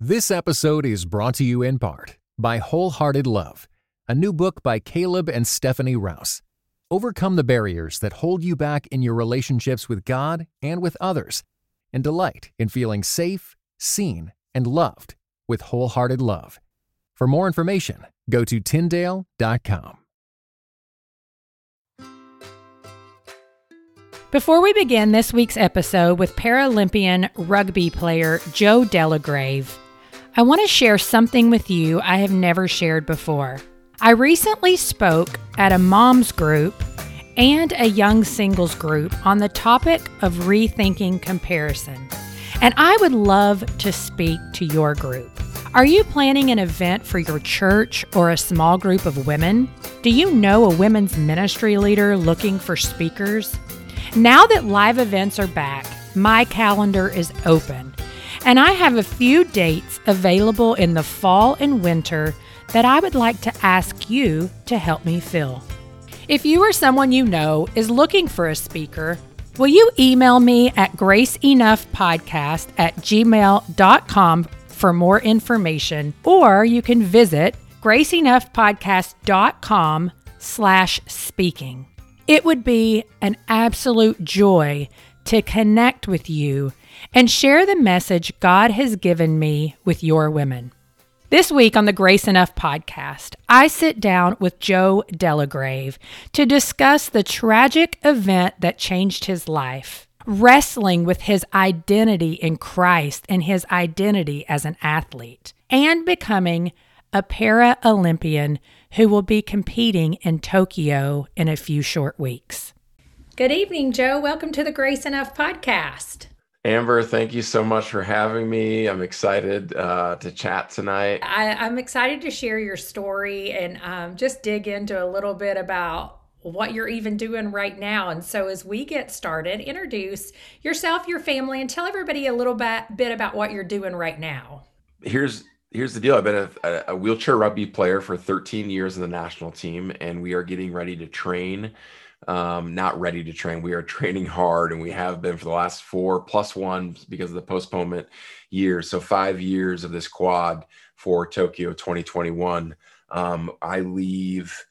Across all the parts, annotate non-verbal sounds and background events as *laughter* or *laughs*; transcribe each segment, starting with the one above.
This episode is brought to you in part by Wholehearted Love, a new book by Caleb and Stephanie Rouse. Overcome the barriers that hold you back in your relationships with God and with others, and delight in feeling safe, seen, and loved with Wholehearted Love. For more information, go to Tyndale.com. Before we begin this week's episode with Paralympian rugby player Joe Delagrave, I want to share something with you I have never shared before. I recently spoke at a mom's group and a young singles group on the topic of rethinking comparison, and I would love to speak to your group. Are you planning an event for your church or a small group of women? Do you know a women's ministry leader looking for speakers? Now that live events are back, my calendar is open and I have a few dates available in the fall and winter that I would like to ask you to help me fill. If you or someone you know is looking for a speaker, will you email me at graceenoughpodcast at gmail.com for more information, or you can visit graceenoughpodcast.com slash speaking. It would be an absolute joy to connect with you and share the message God has given me with your women. This week on the Grace Enough podcast, I sit down with Joe Delagrave to discuss the tragic event that changed his life, wrestling with his identity in Christ and his identity as an athlete, and becoming a para Olympian who will be competing in Tokyo in a few short weeks. Good evening, Joe. Welcome to the Grace Enough podcast. Amber, thank you so much for having me. I'm excited uh, to chat tonight. I, am excited to share your story and um, just dig into a little bit about what you're even doing right now. And so, as we get started, introduce yourself, your family, and tell everybody a little bit, bit about what you're doing right now. Here's here's the deal. I've been a, a wheelchair rugby player for 13 years in the national team, and we are getting ready to train um, not ready to train. We are *laughs* training hard, and we have been for the last four plus one because of the postponement years. So five years of this quad for Tokyo 2021. Um, I leave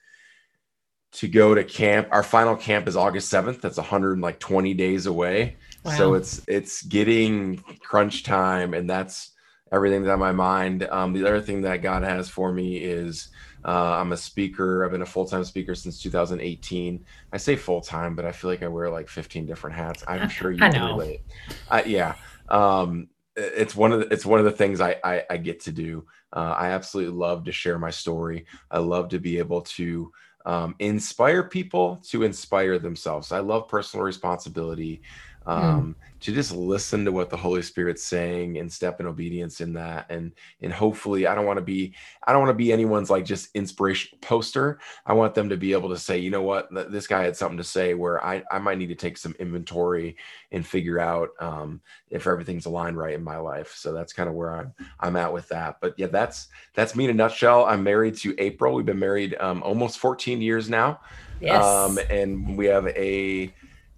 to go to camp. Our final camp is August 7th. That's 120 days away. Wow. So it's it's getting crunch time, and that's everything that's on my mind. Um, the other thing that God has for me is uh, I'm a speaker. I've been a full time speaker since 2018. I say full time, but I feel like I wear like 15 different hats. I'm *laughs* sure you can relate. Uh, yeah, um, it's one of the, it's one of the things I I, I get to do. Uh, I absolutely love to share my story. I love to be able to um, inspire people to inspire themselves. I love personal responsibility. Hmm. Um, mm to just listen to what the Holy Spirit's saying and step in obedience in that. And and hopefully I don't want to be I don't want to be anyone's like just inspiration poster. I want them to be able to say, you know what, this guy had something to say where I, I might need to take some inventory and figure out um, if everything's aligned right in my life. So that's kind of where I'm I'm at with that. But yeah, that's that's me in a nutshell. I'm married to April. We've been married um, almost 14 years now. Yes. Um, and we have a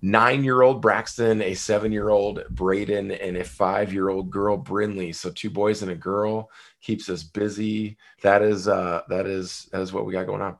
nine year old Braxton, a seven year old Braden, and a five year old girl Brinley. So two boys and a girl keeps us busy. That is uh that is that is what we got going on.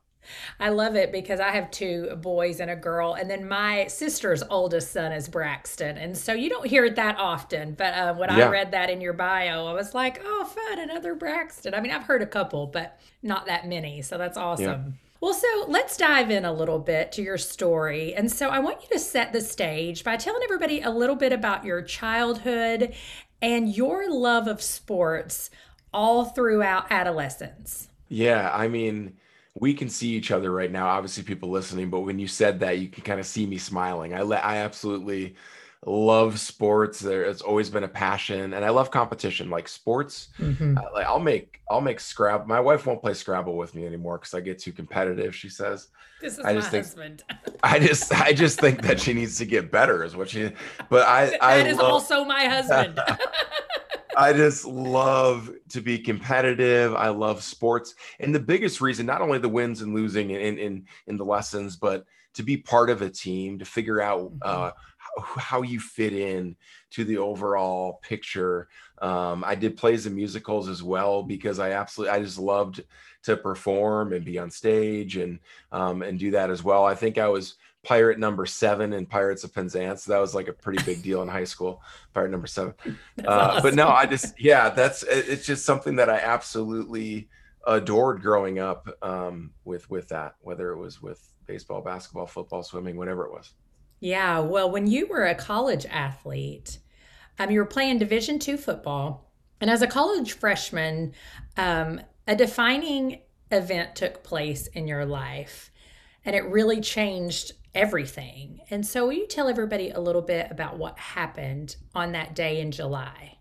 I love it because I have two boys and a girl, and then my sister's oldest son is Braxton, and so you don't hear it that often. But uh, when yeah. I read that in your bio, I was like, "Oh, fun, another Braxton." I mean, I've heard a couple, but not that many, so that's awesome. Yeah. Well, so let's dive in a little bit to your story. And so I want you to set the stage by telling everybody a little bit about your childhood and your love of sports all throughout adolescence. Yeah, I mean, we can see each other right now. Obviously, people listening, but when you said that, you can kind of see me smiling. I, let I absolutely love sports. There, it's always been a passion, and I love competition. Like sports, mm-hmm. like I'll make I'll make Scrabble. My wife won't play Scrabble with me anymore because I get too competitive. She says. This is I just think, husband. *laughs* I just I just think that she needs to get better, is what she. But I that I is love, also my husband. *laughs* *laughs* I just love to be competitive. I love sports, and the biggest reason, not only the wins and losing in in in the lessons, but to be part of a team, to figure out mm-hmm. uh, how you fit in to the overall picture. Um, I did plays and musicals as well because I absolutely I just loved to perform and be on stage and um, and do that as well. I think I was pirate number seven in Pirates of Penzance. So that was like a pretty big deal in high school. Pirate number seven. *laughs* Uh, awesome. But no, I just yeah, that's it's just something that I absolutely adored growing up um, with with that, whether it was with baseball, basketball, football, swimming, whatever it was. Yeah, well, when you were a college athlete, um, you were playing Division two football, and as a college freshman, um, a defining event took place in your life, and it really changed everything. And so, will you tell everybody a little bit about what happened on that day in July?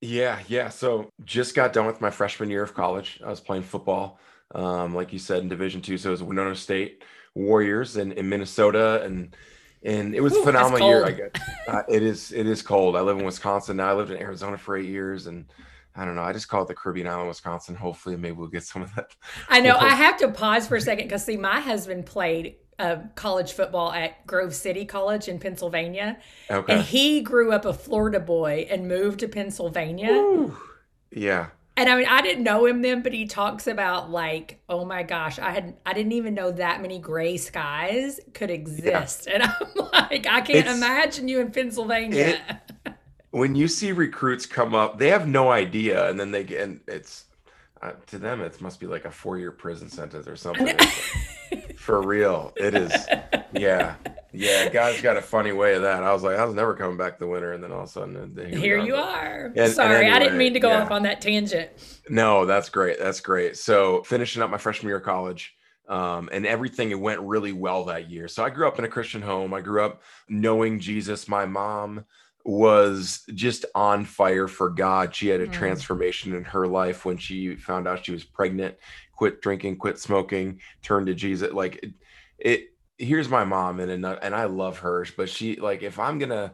Yeah, yeah. So just got done with my freshman year of college. I was playing football, um, like you said, in Division two. So it was Winona State Warriors in, in Minnesota, and and it was Ooh, a phenomenal year. I guess uh, it is. It is cold. I live in Wisconsin now. I lived in Arizona for eight years, and I don't know. I just call it the Caribbean island, Wisconsin. Hopefully, maybe we'll get some of that. I know. I have to pause for a second because see, my husband played uh, college football at Grove City College in Pennsylvania. Okay. And he grew up a Florida boy and moved to Pennsylvania. Ooh. Yeah. And I mean, I didn't know him then, but he talks about like, oh my gosh, I had I didn't even know that many gray skies could exist, yeah. and I'm *laughs* like, I can't it's, imagine you in Pennsylvania. It, when you see recruits come up, they have no idea, and then they get, and it's uh, to them, it must be like a four year prison sentence or something. For real, it is. Yeah, yeah. God's got a funny way of that. I was like, I was never coming back the winter, and then all of a sudden, here, here you are. And, Sorry, and anyway, I didn't mean to go yeah. off on that tangent. No, that's great. That's great. So finishing up my freshman year of college. Um, and everything it went really well that year. So I grew up in a Christian home. I grew up knowing Jesus. My mom was just on fire for God. She had a mm. transformation in her life when she found out she was pregnant, quit drinking, quit smoking, turned to Jesus. Like it, it here's my mom and and I love her, but she like if I'm going to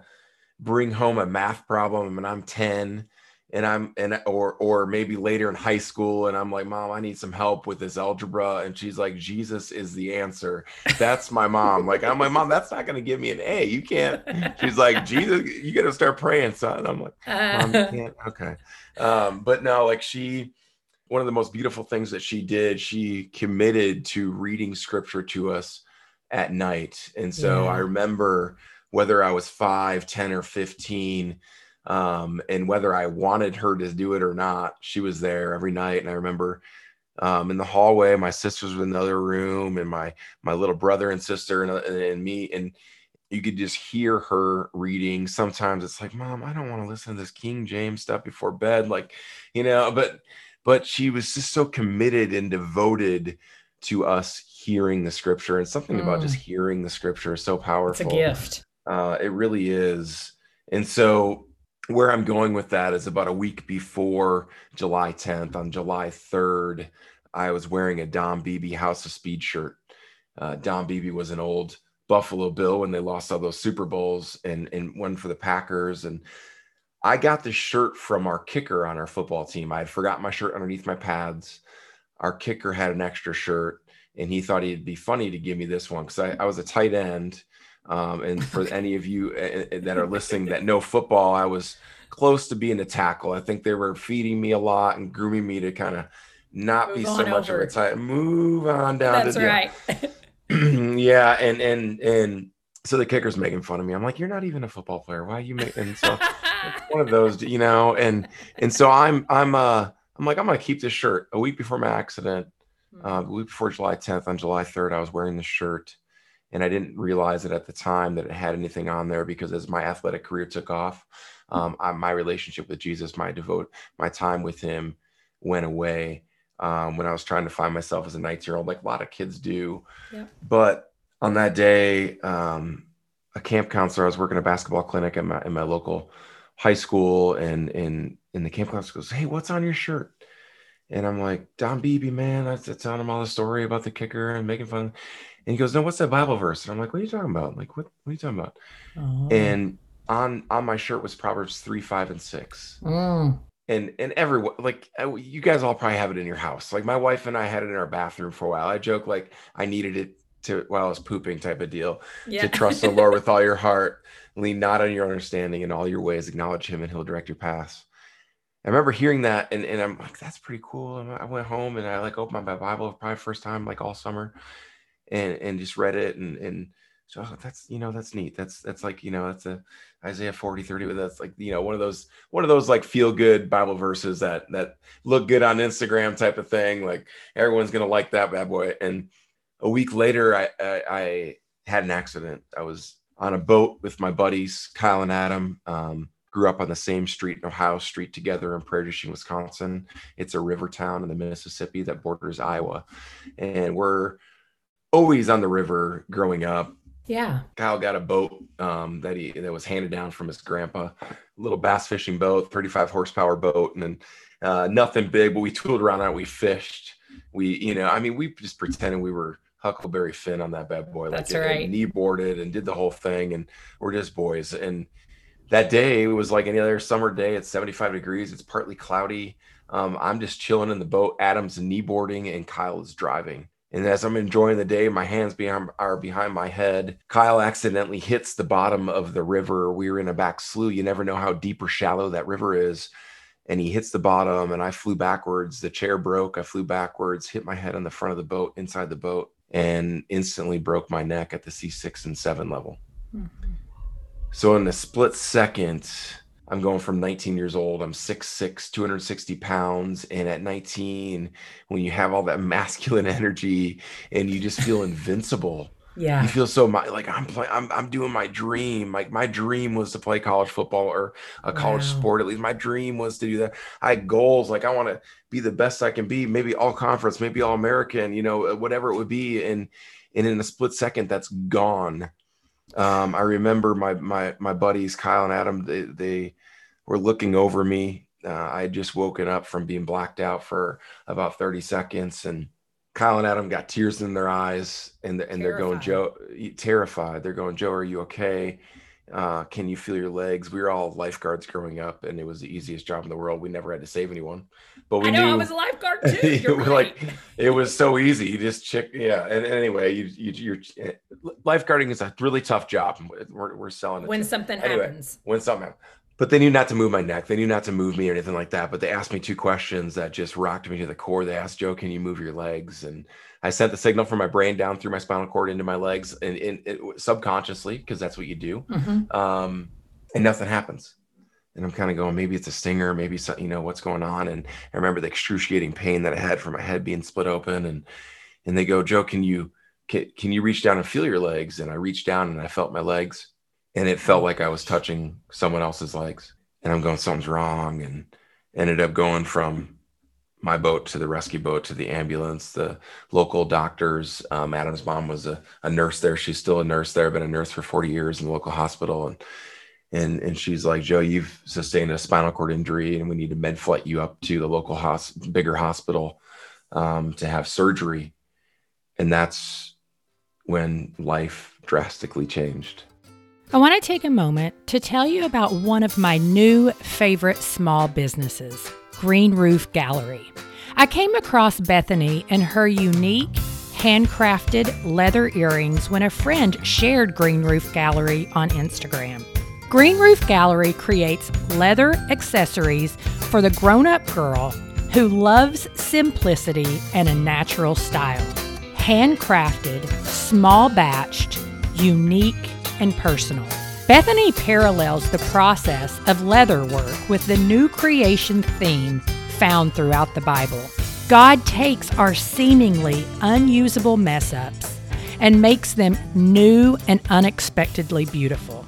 bring home a math problem and I'm 10 and I'm and or or maybe later in high school and I'm like, "Mom, I need some help with this algebra." And she's like, "Jesus is the answer." That's my mom. Like I'm like, "Mom, that's not going to give me an A. You can't." She's like, "Jesus, you got to start praying, son." I'm like, "Mom, you can't." *laughs* Okay. Um, but no, like she one of the most beautiful things that she did, she committed to reading scripture to us at night. And so yeah. I remember whether I was 5, 10 or 15 um, and whether I wanted her to do it or not, she was there every night. And I remember um, in the hallway, my sisters were in the other room, and my my little brother and sister and, and, and me, and you could just hear her reading. Sometimes it's like, Mom, I don't want to listen to this King James stuff before bed, like, you know. But but she was just so committed and devoted to us hearing the scripture, and something mm. about just mm. hearing the scripture is so powerful. It's a gift. Uh, it really is. And so where I'm going with that is about a week before July 10th. On July 3rd, I was wearing a Don Beebe House of Speed shirt. Uh, Don Beebe was an old Buffalo Bill when they lost all those Super Bowls and, and one for the Packers. And I got this shirt from our kicker on our football team. I had forgot my shirt underneath my pads. Our kicker had an extra shirt and he thought he'd be funny to give me this one because I, I was a tight end um, and for *laughs* any of you uh, uh, that are listening that know football, I was close to being a tackle. I think they were feeding me a lot and grooming me to kind of not move be so much over. of a tight. Move on down. That's to, right. *clears throat* yeah, and and and so the kicker's making fun of me. I'm like, you're not even a football player. Why are you making? So *laughs* one of those, you know. And and so I'm I'm uh I'm like I'm gonna keep this shirt. A week before my accident, uh, a week before July 10th, on July 3rd, I was wearing the shirt and I didn't realize it at the time that it had anything on there because as my athletic career took off, um, I, my relationship with Jesus, my devote, my time with Him went away um, when I was trying to find myself as a 19 year old, like a lot of kids do. Yeah. But on that day, um, a camp counselor, I was working a basketball clinic in my in my local high school, and and and the camp counselor goes, "Hey, what's on your shirt?" And I'm like, Don Beebe, man, I was telling him all the story about the kicker and making fun. And he goes, No, what's that Bible verse? And I'm like, What are you talking about? like, what, what are you talking about? Oh. And on on my shirt was Proverbs three, five, and six. Mm. And and everyone like you guys all probably have it in your house. Like my wife and I had it in our bathroom for a while. I joke like I needed it to while I was pooping type of deal. Yeah. To trust the Lord with all your heart, lean not on your understanding in all your ways, acknowledge him and he'll direct your paths. I remember hearing that and, and I'm like, that's pretty cool. And I went home and I like opened my Bible probably first time like all summer and and just read it and and so that's you know that's neat. That's that's like you know that's a Isaiah 40 30 that's like you know one of those one of those like feel good Bible verses that that look good on Instagram type of thing. Like everyone's gonna like that bad boy. And a week later, I I, I had an accident. I was on a boat with my buddies Kyle and Adam. Um, grew up on the same street in Ohio Street together in Prairie du Chien, Wisconsin. It's a river town in the Mississippi that borders Iowa, and we're always on the river growing up. Yeah. Kyle got a boat um, that he that was handed down from his grandpa, a little bass fishing boat, 35 horsepower boat, and then uh, nothing big, but we tooled around on it. We fished. We, you know, I mean, we just pretended we were Huckleberry Finn on that bad boy. That's like right. knee boarded and did the whole thing, and we're just boys. And that day was like any other summer day. It's 75 degrees. It's partly cloudy. Um, I'm just chilling in the boat. Adam's knee boarding, and Kyle is driving and as I'm enjoying the day, my hands behind, are behind my head. Kyle accidentally hits the bottom of the river. We were in a back slough. You never know how deep or shallow that river is. And he hits the bottom, and I flew backwards. The chair broke. I flew backwards, hit my head on the front of the boat, inside the boat, and instantly broke my neck at the C6 and 7 level. Mm-hmm. So, in a split second, I'm going from 19 years old. I'm 6'6, 260 pounds. And at 19, when you have all that *laughs* masculine energy and you just feel invincible. Yeah. You feel so like I'm playing, I'm, I'm doing my dream. Like my dream was to play college football or a college wow. sport. At least my dream was to do that. I had goals. Like I want to be the best I can be, maybe all conference, maybe all American, you know, whatever it would be. And, and in a split second, that's gone um, I remember my my my buddies Kyle and Adam. They they were looking over me. Uh, I had just woken up from being blacked out for about thirty seconds, and Kyle and Adam got tears in their eyes, and and they're going, Joe, terrified. They're going, Joe, are you okay? Uh, can you feel your legs? We were all lifeguards growing up, and it was the easiest job in the world. We never had to save anyone, but we I know knew I was a lifeguard *laughs* too. You're right. like it was so easy. You just check, yeah. And, and anyway, you, you you're eh, lifeguarding is a really tough job. We're, we're selling it when something anyway, happens. When something happens. But they knew not to move my neck. They knew not to move me or anything like that. But they asked me two questions that just rocked me to the core. They asked Joe, "Can you move your legs?" And I sent the signal from my brain down through my spinal cord into my legs, and, and it, subconsciously, because that's what you do. Mm-hmm. Um, and nothing happens. And I'm kind of going, maybe it's a stinger, maybe something, you know what's going on. And I remember the excruciating pain that I had from my head being split open. And and they go, Joe, can you can, can you reach down and feel your legs? And I reached down and I felt my legs, and it felt like I was touching someone else's legs. And I'm going, something's wrong. And ended up going from my boat to the rescue boat to the ambulance, the local doctors. Um, Adam's mom was a, a nurse there. She's still a nurse there, been a nurse for 40 years in the local hospital. And and and she's like, Joe, you've sustained a spinal cord injury, and we need to med flight you up to the local bigger hospital um, to have surgery. And that's when life drastically changed. I want to take a moment to tell you about one of my new favorite small businesses, Green Roof Gallery. I came across Bethany and her unique handcrafted leather earrings when a friend shared Green Roof Gallery on Instagram. Green Roof Gallery creates leather accessories for the grown up girl who loves simplicity and a natural style. Handcrafted, small batched, unique, and personal. Bethany parallels the process of leather work with the new creation theme found throughout the Bible. God takes our seemingly unusable mess ups and makes them new and unexpectedly beautiful.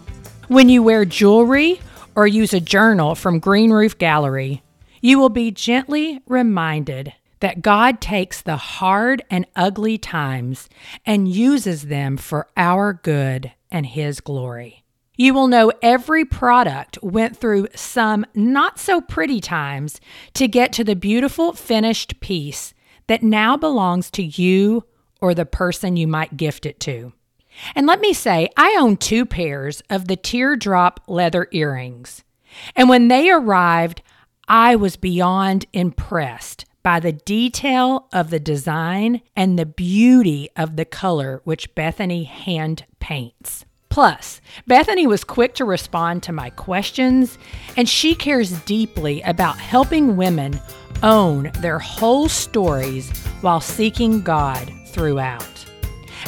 When you wear jewelry or use a journal from Green Roof Gallery, you will be gently reminded that God takes the hard and ugly times and uses them for our good and His glory. You will know every product went through some not so pretty times to get to the beautiful finished piece that now belongs to you or the person you might gift it to. And let me say, I own two pairs of the teardrop leather earrings. And when they arrived, I was beyond impressed by the detail of the design and the beauty of the color which Bethany hand paints. Plus, Bethany was quick to respond to my questions, and she cares deeply about helping women own their whole stories while seeking God throughout.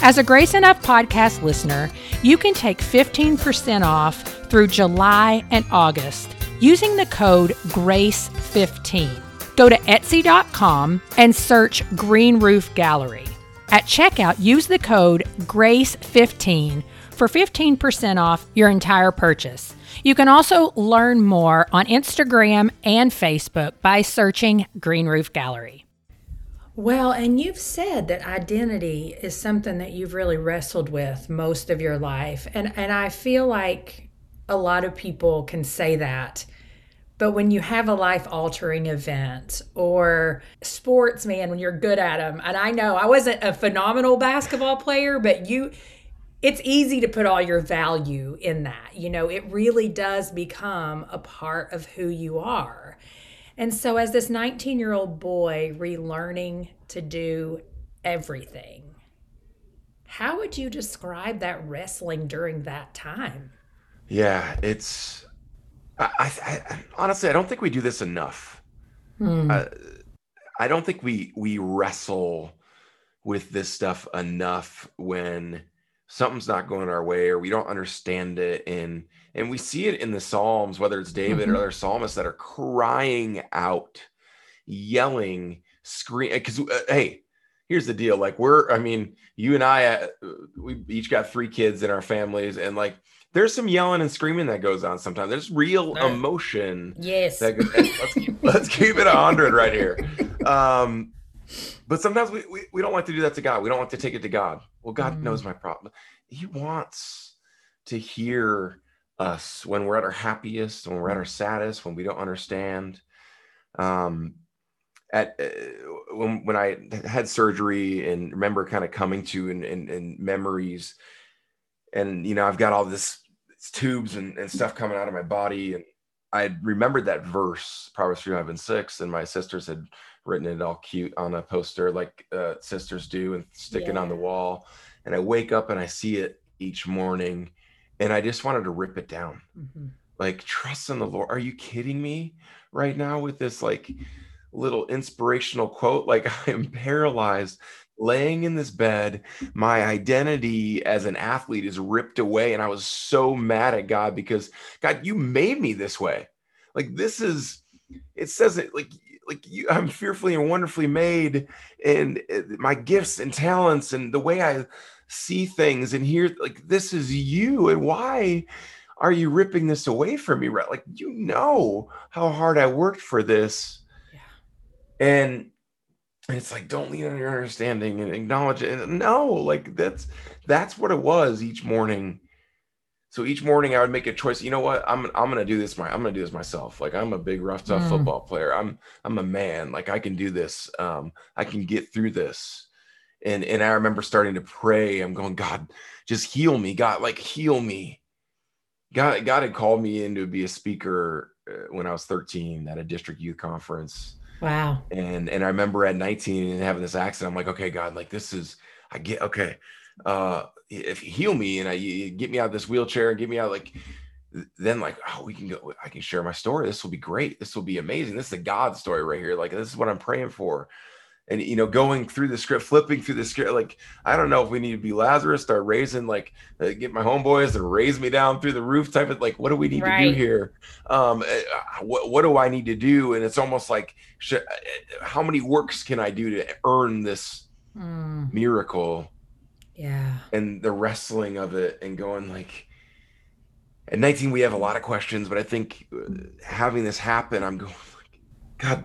As a Grace Enough podcast listener, you can take 15% off through July and August using the code GRACE15. Go to Etsy.com and search Green Roof Gallery. At checkout, use the code GRACE15 for 15% off your entire purchase. You can also learn more on Instagram and Facebook by searching Green Roof Gallery. Well, and you've said that identity is something that you've really wrestled with most of your life. And and I feel like a lot of people can say that. But when you have a life altering event or sports, man, when you're good at them, and I know I wasn't a phenomenal basketball player, but you it's easy to put all your value in that. You know, it really does become a part of who you are. And so, as this 19 year old boy relearning to do everything, how would you describe that wrestling during that time? Yeah, it's, I, I, I honestly, I don't think we do this enough. Hmm. Uh, I don't think we we wrestle with this stuff enough when something's not going our way or we don't understand it and and we see it in the psalms whether it's david mm-hmm. or other psalmists that are crying out yelling screaming. because uh, hey here's the deal like we're i mean you and i uh, we each got three kids in our families and like there's some yelling and screaming that goes on sometimes there's real right. emotion yes that goes, let's, keep, *laughs* let's keep it 100 right here um but sometimes we, we, we don't like to do that to God. We don't want to take it to God. Well, God mm. knows my problem. He wants to hear us when we're at our happiest, when we're at our saddest, when we don't understand. Um, at uh, when when I had surgery and remember kind of coming to and in, in, in, memories, and you know I've got all this tubes and, and stuff coming out of my body, and I remembered that verse, Proverbs three, five, and six, and my sisters had written it all cute on a poster like uh, sisters do and stick yeah. it on the wall. And I wake up and I see it each morning and I just wanted to rip it down. Mm-hmm. Like, trust in the Lord. Are you kidding me right now with this like little inspirational quote? Like, *laughs* I am paralyzed laying in this bed. My identity as an athlete is ripped away. And I was so mad at God because, God, you made me this way. Like, this is, it says it like like you, I'm fearfully and wonderfully made, and uh, my gifts and talents and the way I see things and hear like this is you, and why are you ripping this away from me? Right? Like you know how hard I worked for this, yeah. and it's like don't lean on your understanding and acknowledge it. And no, like that's that's what it was each morning so each morning I would make a choice. You know what? I'm I'm gonna do this. My I'm gonna do this myself. Like I'm a big rough tough mm. football player. I'm I'm a man. Like I can do this. Um, I can get through this. And and I remember starting to pray. I'm going, God, just heal me. God, like heal me. God God had called me in to be a speaker uh, when I was 13 at a district youth conference. Wow. And and I remember at 19 and having this accident. I'm like, okay, God, like this is I get okay. Uh if you heal me and I get me out of this wheelchair and get me out like then like oh we can go I can share my story. This will be great. This will be amazing. This is a God story right here. Like this is what I'm praying for. And you know, going through the script, flipping through the script, like I don't know if we need to be Lazarus, start raising, like uh, get my homeboys to raise me down through the roof, type of like, what do we need right. to do here? Um, uh, what what do I need to do? And it's almost like, should, uh, how many works can I do to earn this mm. miracle? yeah and the wrestling of it and going like at 19 we have a lot of questions but i think uh, having this happen i'm going like god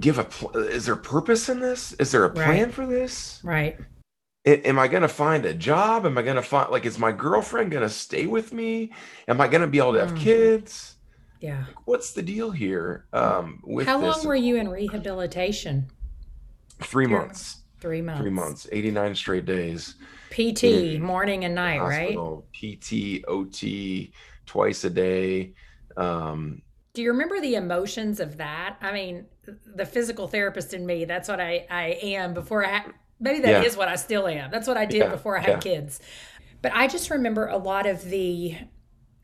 give a pl- is there purpose in this is there a plan right. for this right am i going to find a job am i going to find like is my girlfriend going to stay with me am i going to be able to have mm. kids yeah what's the deal here um with how long were you in rehabilitation three months Three months. Three months, 89 straight days. PT, morning and night, hospital, right? PT, OT, twice a day. Um, Do you remember the emotions of that? I mean, the physical therapist in me, that's what I, I am before I, maybe that yeah. is what I still am. That's what I did yeah. before I had yeah. kids. But I just remember a lot of the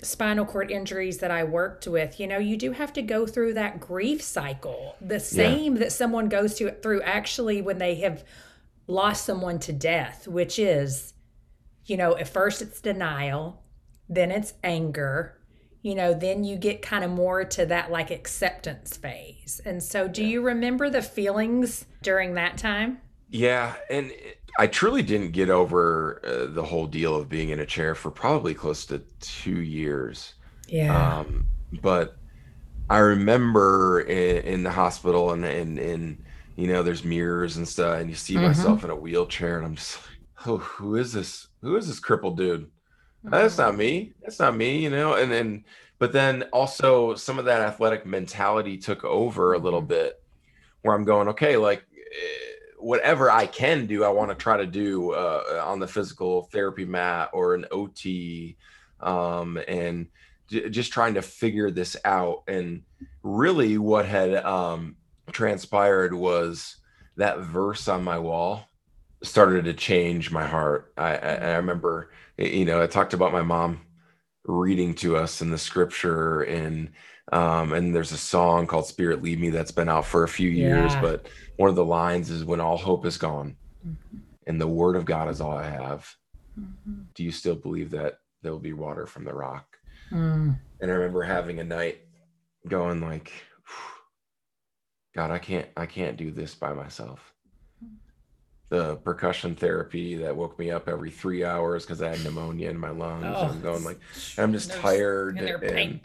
spinal cord injuries that I worked with, you know, you do have to go through that grief cycle, the same that someone goes to through actually when they have lost someone to death, which is, you know, at first it's denial, then it's anger, you know, then you get kind of more to that like acceptance phase. And so, do you remember the feelings during that time? Yeah. And I truly didn't get over uh, the whole deal of being in a chair for probably close to two years. Yeah. Um, but I remember in, in the hospital and, and, and, you know, there's mirrors and stuff, and you see mm-hmm. myself in a wheelchair, and I'm just like, oh, who is this? Who is this crippled dude? That's not me. That's not me, you know. And then, but then also some of that athletic mentality took over a little mm-hmm. bit, where I'm going, okay, like eh, whatever I can do, I want to try to do uh, on the physical therapy mat or an OT, um, and j- just trying to figure this out. And really, what had um, transpired was that verse on my wall started to change my heart. I, I, I remember, you know, I talked about my mom reading to us in the scripture and um, and there's a song called spirit lead me that's been out for a few years yeah. but one of the lines is when all hope is gone mm-hmm. and the word of god is all i have mm-hmm. do you still believe that there'll be water from the rock mm. and i remember having a night going like God, I can't I can't do this by myself. The percussion therapy that woke me up every three hours because I had pneumonia in my lungs. Oh, I'm going like I'm just tired and, and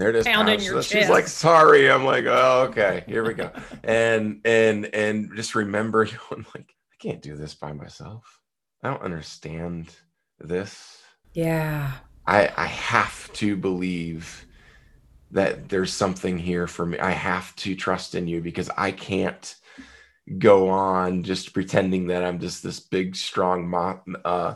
there it is. Pounding your She's like, sorry. I'm like, oh, okay, here we go. and and and just remember *laughs* I'm like, I can't do this by myself. I don't understand this. Yeah. I I have to believe that there's something here for me. I have to trust in you because I can't go on just pretending that I'm just this big, strong, uh,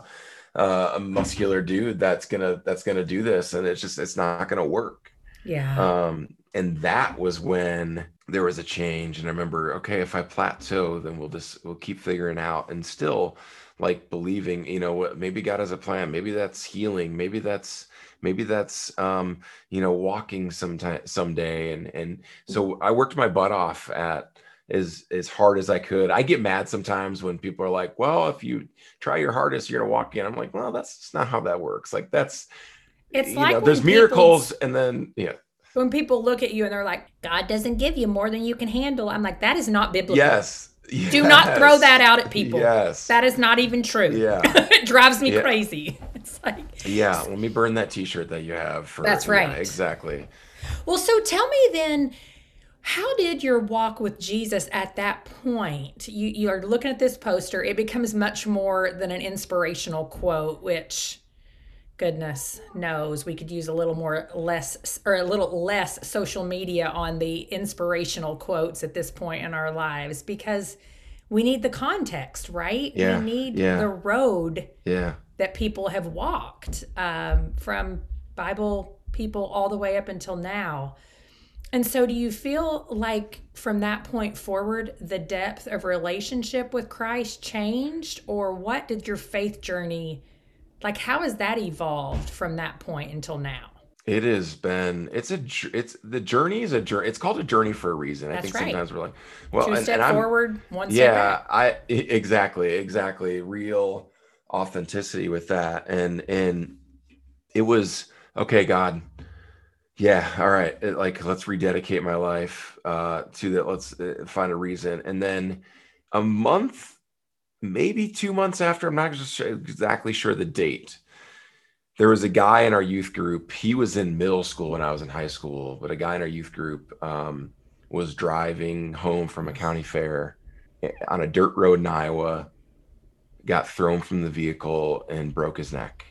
uh, muscular dude that's gonna that's gonna do this, and it's just it's not gonna work. Yeah. Um, and that was when there was a change, and I remember, okay, if I plateau, then we'll just we'll keep figuring out, and still like believing, you know, what maybe God has a plan, maybe that's healing, maybe that's maybe that's um, you know walking sometime someday and and so i worked my butt off at as as hard as i could i get mad sometimes when people are like well if you try your hardest you're gonna walk in i'm like well that's not how that works like that's it's you like know, there's miracles and then yeah when people look at you and they're like god doesn't give you more than you can handle i'm like that is not biblical yes Yes. Do not throw that out at people. Yes. That is not even true. Yeah. *laughs* it drives me yeah. crazy. *laughs* It's like Yeah, let me burn that t-shirt that you have for That's right. Yeah, exactly. Well, so tell me then how did your walk with Jesus at that point? You you are looking at this poster, it becomes much more than an inspirational quote, which goodness knows we could use a little more less or a little less social media on the inspirational quotes at this point in our lives because we need the context right yeah, we need yeah. the road yeah that people have walked um, from bible people all the way up until now and so do you feel like from that point forward the depth of relationship with christ changed or what did your faith journey like, how has that evolved from that point until now? It has been. It's a. It's the journey is a journey. It's called a journey for a reason. That's I think right. sometimes we're like, well, two and, step and forward, one step yeah. I exactly, exactly. Real authenticity with that, and and it was okay. God, yeah, all right. It, like, let's rededicate my life uh, to that. Let's uh, find a reason, and then a month maybe two months after, I'm not exactly sure the date. There was a guy in our youth group. He was in middle school when I was in high school, but a guy in our youth group um, was driving home from a county fair eh, on a dirt road in Iowa, got thrown from the vehicle and broke his neck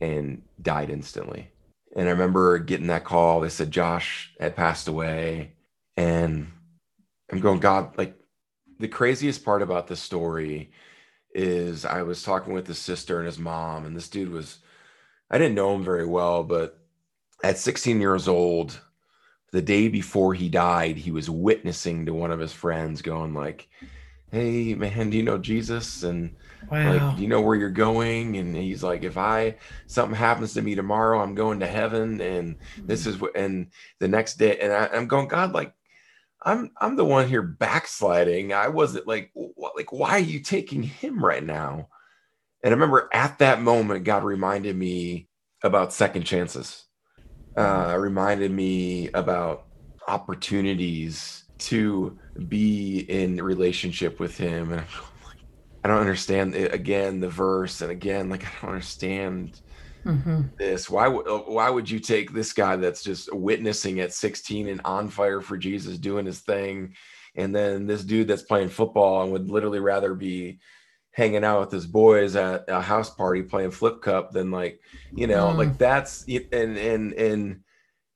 and died instantly. And I remember getting that call. They said Josh had passed away. And I'm going, God, like, the craziest part about the story is I was talking with his sister and his mom, and this dude was, I didn't know him very well, but at 16 years old, the day before he died, he was witnessing to one of his friends, going like, "Hey, man, do you know Jesus?" And Wow. like, you know where you're going? And he's like, if I something happens to me tomorrow, I'm going to heaven. And this is what. And the next day, and I, I'm going, God, like, I'm I'm the one here backsliding. I wasn't like, like, why are you taking him right now? And I remember at that moment, God reminded me about second chances. Uh, reminded me about opportunities to be in relationship with Him, and I'm like, I don't understand it, again the verse, and again, like I don't understand hmm this. Why would why would you take this guy that's just witnessing at 16 and on fire for Jesus, doing his thing, and then this dude that's playing football and would literally rather be hanging out with his boys at a house party playing flip cup than like you know Mm. like that's and and and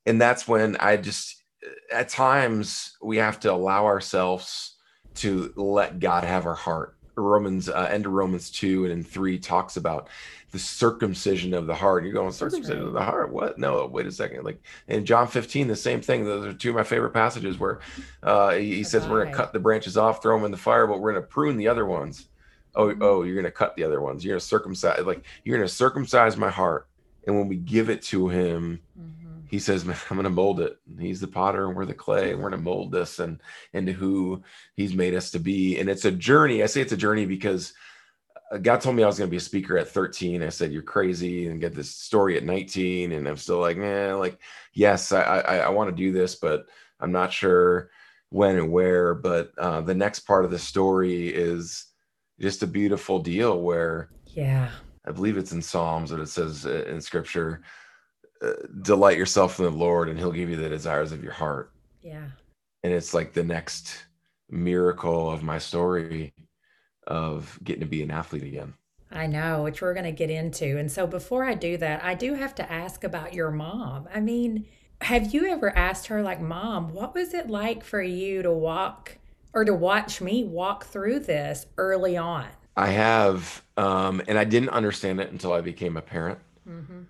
and that's when I just at times we have to allow ourselves to let God have our heart. Romans uh, end of Romans two and in three talks about the circumcision of the heart. You're going circumcision right. of the heart? What? No, wait a second. Like in John 15, the same thing. Those are two of my favorite passages where uh, he, he says we're going to cut the branches off, throw them in the fire, but we're going to prune the other ones. Oh, Mhm. oh, you're going to cut the other ones. You're going to circumcise. Like you're going to circumcise my heart. And when we give it to him, hmm he says, "Man, I'm going to mold it. He's the potter, and we're the clay. And we're going to mold this and into who He's made us to be." And it's a journey. I say it's a journey because uh, God told me I was going to be a speaker at 13. I said, "You're crazy," and get this story at 19. And I'm still like, "Man, like, yes, I I, I want to do this, but I'm not sure when and where." But uh, the next part of the story is just a beautiful deal where Yeah. I believe it's in Psalms that it says uh, in Scripture, uh, "Delight yourself in the Lord, and He'll give you the desires of your heart." Yeah. And it's like the next miracle of my story of getting to be an athlete again. I know, which we're going to get into. And so before I do that, I do have to ask about your mom. I mean, have you ever asked her, like, Mom, what was it like for you to walk or to watch me walk through this early on? I have, um, and I didn't understand it until I became a parent Mm-hmm.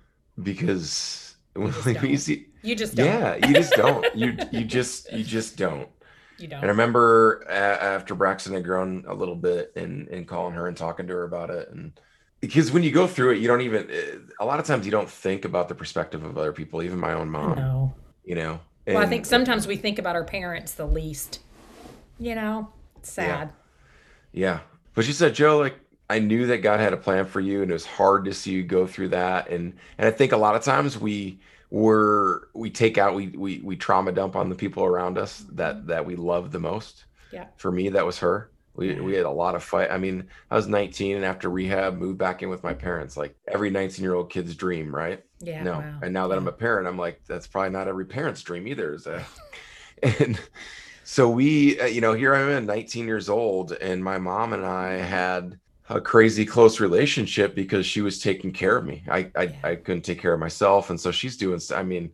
because *laughs* when just you don't. see, You just don't. yeah, you just don't. You you just you just don't. *laughs* You don't. And I remember after Braxton had grown a little bit and and calling her and talking to her about it and because when you go through it, you don't even eh, a lot of times you don't think about the perspective of other people, even my own mom, No. you know. Well, I think sometimes we think about our parents the least. You know, it's sad. Yeah. But she said, Joe, like I knew that God had a plan for you and it was hard to see you go through that. And and I think a lot of times we were we take out we we we trauma dump on the people around us that that we love the most. Yeah. For me, that was her. We we had a lot of fight. I mean, I was 19 and after rehab, moved back in with my parents, like every 19 year old kid's dream, right? Yeah. no. wow. And now that I'm a parent, I'm like, that's probably not every parent's dream either. Is that? *laughs* *laughs* and so we, uh, you know, here I am, 19 years old, and my mom and I had a crazy close relationship because she was taking care of me. I I, Yeah. I couldn't take care of myself, and so she's doing. I mean,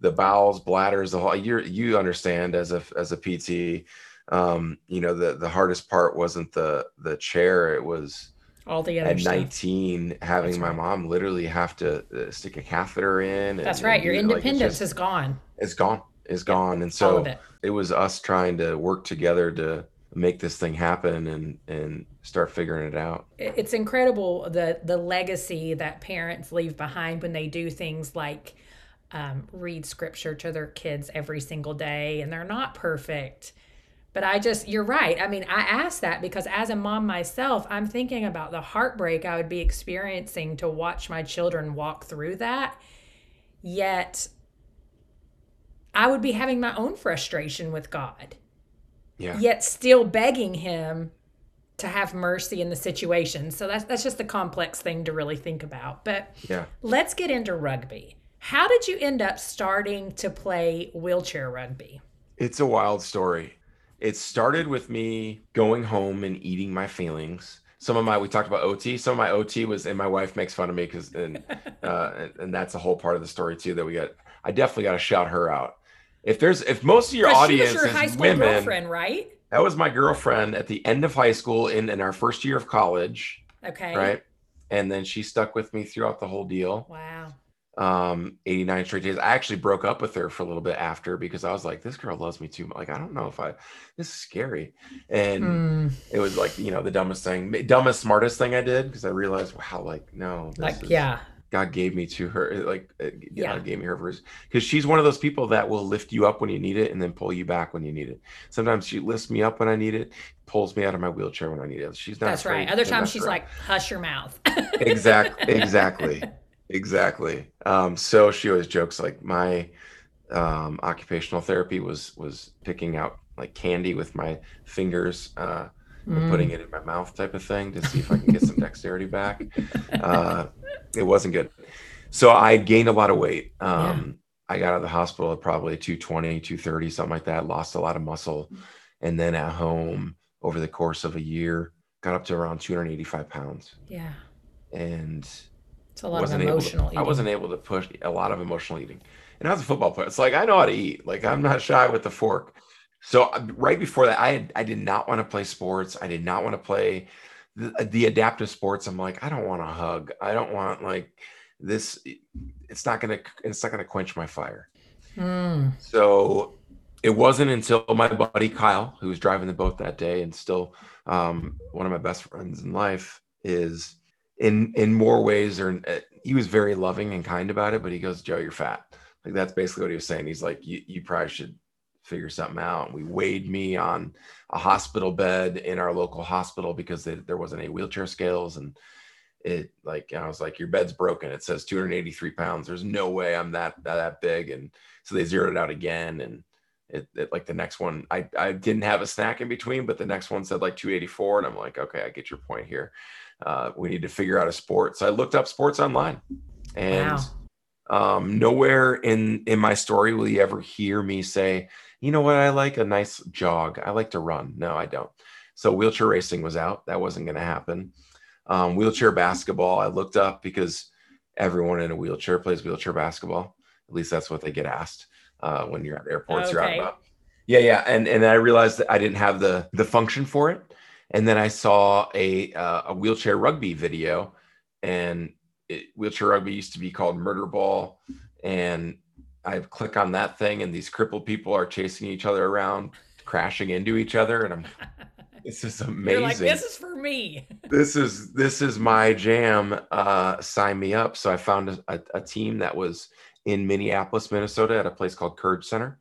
the bowels, bladders, the whole. You you understand as a as a PT. Um, you know, the the hardest part wasn't the the chair; it was All the other at stuff. 19 having That's my right. mom literally have to uh, stick a catheter in and, That's right. Your do- like, independence just- is gone. it's gone it's gone and so it. it was us trying to work together to make this thing happen and and start figuring it out It's incredible the the legacy that parents leave behind when they do things like um, read scripture to their kids every single day, and they're not perfect. But I just, you're right. I mean, I ask that because as a mom myself, I'm thinking about the heartbreak I would be experiencing to watch my children walk through that. Yet, I would be having my own frustration with God yeah yet still begging him to have mercy in the situation. So that's that's just a complex thing to really think about. But yeah let's get into rugby. How did you end up starting to play wheelchair rugby? it's a wild story it started with me going home and eating my feelings some of my we talked about ot some of my ot was and my wife makes fun of me because and uh and, and that's a whole part of the story too that we got i definitely got to shout her out if there's if most of your audience your high is school women girlfriend, right? That was my girlfriend at the end of high school in, in our first year of college, Okay. right? And then she stuck with me throughout the whole deal. Wow. um 89 straight days i actually broke up with her for a little bit after because i was like this girl loves me too much like i don't know if i this is scary and Mm, it was like you know the dumbest thing dumbest smartest thing i did because i realized wow like no this like is- yeah. God gave me to her like uh, god gave me her for because she's one of those people that will lift you up when you need it and then pull you back when you need it. Sometimes she lifts me up when i need it pulls me out of my wheelchair when i need it. She's not That's right. Other times she's around. like, hush your mouth. exactly *laughs* exactly. Exactly. Um so she always jokes like my um occupational therapy was was picking out like candy with my fingers uh Mm. putting it in my mouth type of thing to see if i can get some *laughs* dexterity back uh it wasn't good so i gained a lot of weight um i got out of the hospital at probably 220 230 something like that lost a lot of muscle and then at home over the course of a year got up to around 285 pounds Yeah. and It's a lot of wasn't able emotional to, eating. I wasn't able to push a lot of emotional eating. And I was a football player. It's like I know how to eat. Like I'm not shy with the fork. So uh, right before that, I had, I did not want to play sports. I did not want to play the, the adaptive sports. I'm like, I don't want to hug. I don't want like this. It's not gonna it's not gonna quench my fire. Mm. So it wasn't until my buddy Kyle, who was driving the boat that day and still um, one of my best friends in life, is in in more ways or uh, he was very loving and kind about it, but he goes, Joe, you're fat. Like that's basically what he was saying. He's like, you, you probably should figure something out. We weighed me on a hospital bed in our local hospital because they, there wasn't any wheelchair scales and it like I was like, your bed's broken. It says 283 pounds. There's no way I'm that that, that big. And so they zeroed it out again and it, it like the next one I, I didn't have a snack in between but the next one said like 284 and i'm like okay i get your point here uh, we need to figure out a sport so i looked up sports online and um, nowhere in in my story will you ever hear me say you know what? I like a nice jog. I like to run. No i don't. So wheelchair racing was out. That wasn't going to happen. Um, wheelchair basketball i looked up because everyone in a wheelchair plays wheelchair basketball. At least that's what they get asked uh, when you're at airports. You're out about. Yeah, yeah, and and I realized that I didn't have the the function for it, and then I saw a uh, a wheelchair rugby video, and it, wheelchair rugby used to be called Murder Ball, and I click on that thing, and these crippled people are chasing each other around, crashing into each other, and I'm *laughs* this is amazing like, this is for me. *laughs* this is this is my jam. Uh sign me up. So i found a, a, a team that was in minneapolis minnesota at a place called courage center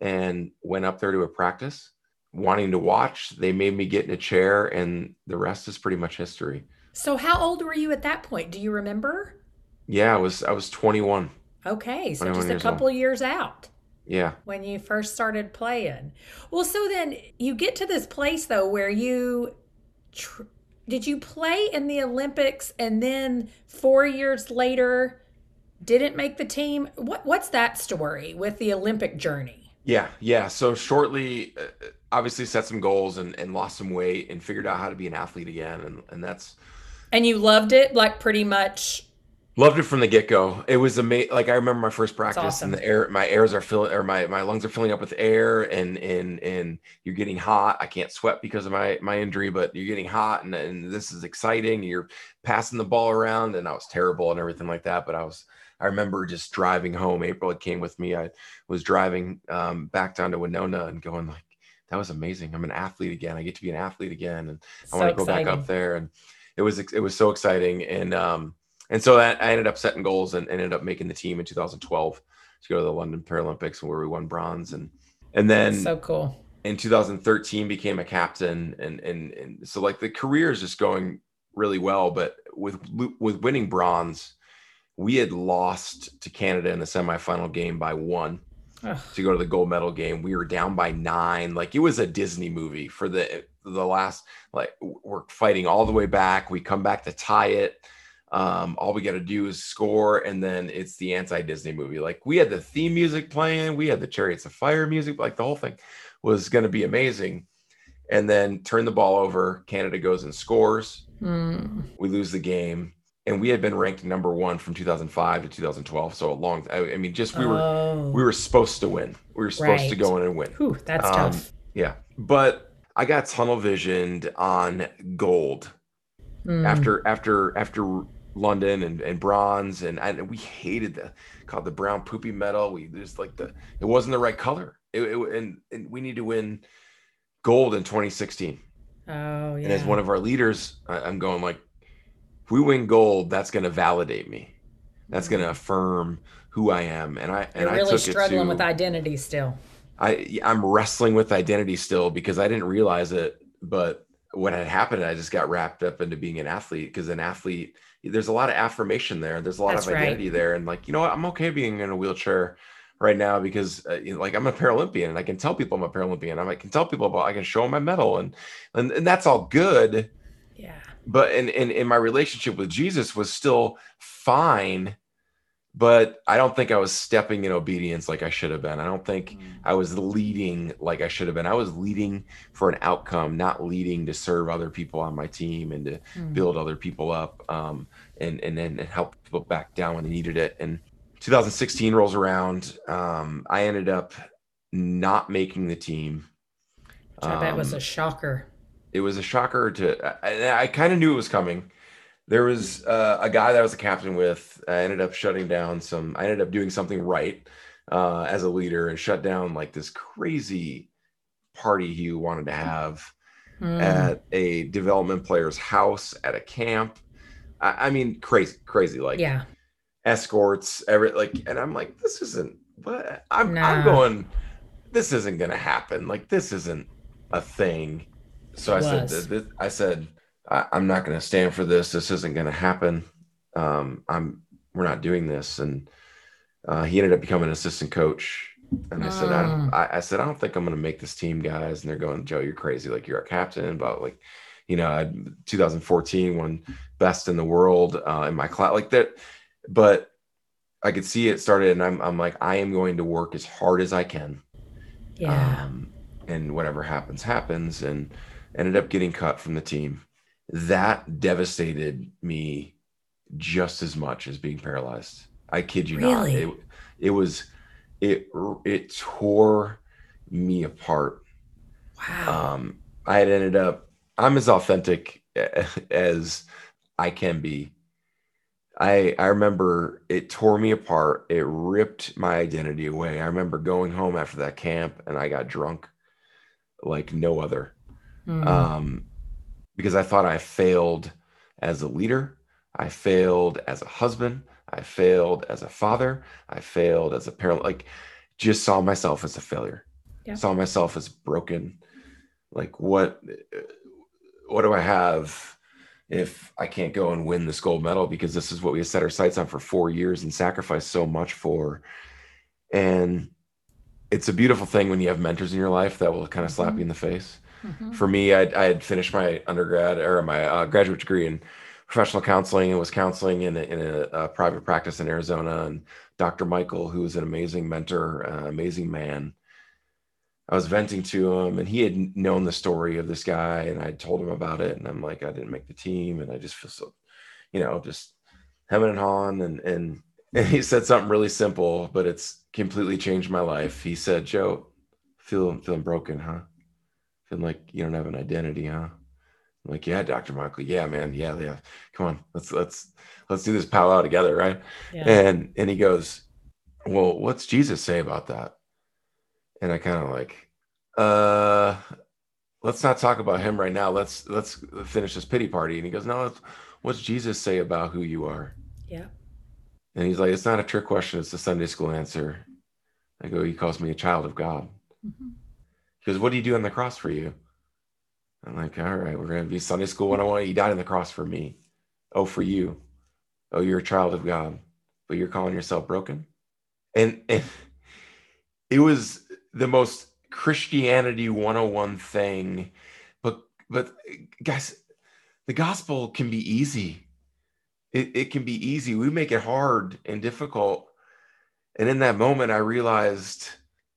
and went up there to a practice wanting to watch. They made me get in a chair and the rest is pretty much history So, how old were you at that point? Do you remember? yeah i was i was 21 Okay, so 21 just a years couple years out yeah when you first started playing. Well, so then you get to this place though where you tr- did you play in the Olympics and then 4 years later didn't make the team? What what's that story with the Olympic journey? yeah yeah so shortly uh, obviously set some goals and, and lost some weight and figured out how to be an athlete again and, and that's And you loved it like pretty much Loved it from the get go. It was amazing. Like I remember my first practice, awesome. and the air, my airs are filling, or my my lungs are filling up with air, and and and you're getting hot. I can't sweat because of my my injury, but you're getting hot, and and this is exciting. You're passing the ball around, and I was terrible and everything like that. But I was, I remember just driving home. April had came with me. I was driving um, back down to Winona and going like, that was amazing. I'm an athlete again. I get to be an athlete again, and I want to go exciting. back up there and it was it was so exciting and um and so that I ended up setting goals and ended up making the team in 2012 to go to the London Paralympics where we won bronze and and then so cool. in 2013 became a captain and and and so like the career is just going really well but with with winning bronze we had lost to Canada in the semifinal game by one Ugh. to go to the gold medal game. We were down by nine. Like it was a Disney movie for the the last like we're fighting all the way back. We come back to tie it. Um, all we got to do is score, and then it's the anti-Disney movie. Like we had the theme music playing, we had the Chariots of Fire music, like the whole thing was going to be amazing. And then turn the ball over. Canada goes and scores. Hmm. We lose the game, and we had been ranked number one from 2005 to 2012. So a long. I, I mean, just we were Oh. we were supposed to win. We were supposed to go in and win. Whew, that's Um, tough. Yeah. But I got tunnel visioned on gold Hmm. after after after London and, and bronze, and, and we hated the called the brown poopy medal. We just like the it wasn't the right color. It, it, and, and we need to win gold in 2016. Oh yeah. And as one of our leaders, I, I'm going like, if we win gold, that's going to validate me. That's going to affirm who I am. And I and You're I really took struggling it to, with identity still. I I'm wrestling with identity still because I didn't realize it, but what had happened, I just got wrapped up into being an athlete because an athlete, there's a lot of affirmation there. There's a lot That's of right. identity there, and like you know what, I'm okay being in a wheelchair right now because uh, you know, like I'm a Paralympian and I can tell people I'm a Paralympian. I can tell people about I can show them my medal and and, and that's all good. Yeah. But in, in in my relationship with Jesus was still fine but I don't think I was stepping in obedience like I should have been. I don't think I was leading like I should have been. I was leading for an outcome, not leading to serve other people on my team and to Mm. build other people up um, and and then and help people back down when they needed it. And 2016 rolls around. Um, I ended up not making the team. Which I bet was Um, a shocker. it was a shocker to I, I kind of knew it was coming. There was uh, a guy that I was a captain with. I ended up shutting down some. I ended up doing something right uh, as a leader and shut down like this crazy party he wanted to have Mm. at a development player's house at a camp. I, I mean, crazy, crazy. Like yeah. escorts, every like, and I'm like, this isn't. What I'm, I'm going. This isn't gonna happen. Like this isn't a thing. So I It said, was. th- I said, I, I'm not gonna stand for this. This isn't gonna happen. Um, I'm. We're not doing this. And uh, he ended up becoming an assistant coach. And I said, I, don't, Mm. I, said, I don't think I'm gonna make this team, guys. And they're going, Joe, you're crazy. Like you're a captain, but like, you know, I 2014 won best in the world uh, in my class, like that. But I could see it started, and I'm, I'm like, I am going to work as hard as I can. Yeah. Um, and whatever happens, happens. And ended up getting cut from the team. That devastated me just as much as being paralyzed. I kid you not. It, it was, it, it tore me apart wow. um, I had ended up, I'm as authentic as I can be. I I remember it tore me apart. It ripped my identity away. I remember going home after that camp and I got drunk like no other. Mm. Um, because I thought I failed as a leader. I failed as a husband. I failed as a father. I failed as a parent. Like, just saw myself as a failure. Yeah. Saw myself as broken. Like, what? What do I have if I can't go and win this gold medal? Because this is what we set our sights on for four years and sacrificed so much for. And it's a beautiful thing when you have mentors in your life that will kind of slap Mhm. you in the face Mhm. for me, I, I had finished my undergrad or my uh, graduate degree in professional counseling and was counseling in a, in a, a private practice in Arizona. And Dr. Michael, who was an amazing mentor, uh, amazing man, I was venting to him, and he had known the story of this guy, and I told him about it, and I'm like, I didn't make the team, and I just feel so, you know, just hemming and hawing, and and and he said something really simple, but it's completely changed my life. He said, Joe, feeling feeling broken, huh? Feeling like you don't have an identity, huh? I'm like, yeah, Dr. Michael. Yeah, man. Yeah, yeah. Come on. Let's let's let's do this powwow together, right? Yeah. And and he goes, Well, what's Jesus say about that? And I kind of like, uh, let's not talk about him right now. Let's let's finish this pity party. And he goes, No, what's Jesus say about who you are? yeah. And he's like, It's not a trick question, it's a Sunday school answer. I go, He calls me a child of God. Mhm. Goes, What do you do on the cross for you? I'm like, All right, we're going to be Sunday school 101. He died on the cross for me. Oh, for you. Oh, you're a child of God, but you're calling yourself broken. And, and *laughs* it was the most Christianity 101 thing. But, but guys, the gospel can be easy. It, it can be easy. We make it hard and difficult. And in that moment, I realized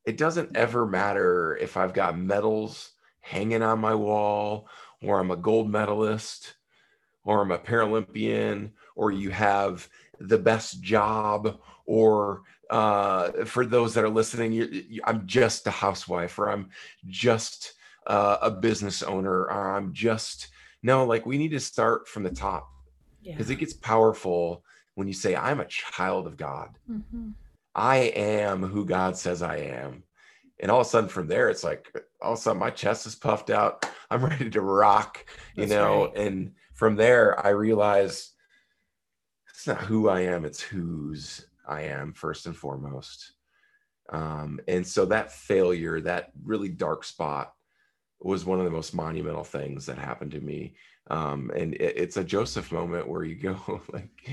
it doesn't ever matter if I've got medals hanging on my wall, or I'm a gold medalist, or I'm a Paralympian, or you have the best job, or uh, for those that are listening, you, I'm just a housewife, or I'm just uh, a business owner, or I'm just no, like we need to start from the top. because yeah. it gets powerful when you say, I'm a child of God. Mm-hmm. I am who God says I am. And all of a sudden from there, it's like all of a sudden my chest is puffed out. *laughs* I'm ready to rock, you That's know. Right. And from there, I realize it's not who I am, it's whose I am first and foremost. Um, and so that failure, that really dark spot, was one of the most monumental things that happened to me. Um, and it, it's a Joseph moment where you go *laughs* like,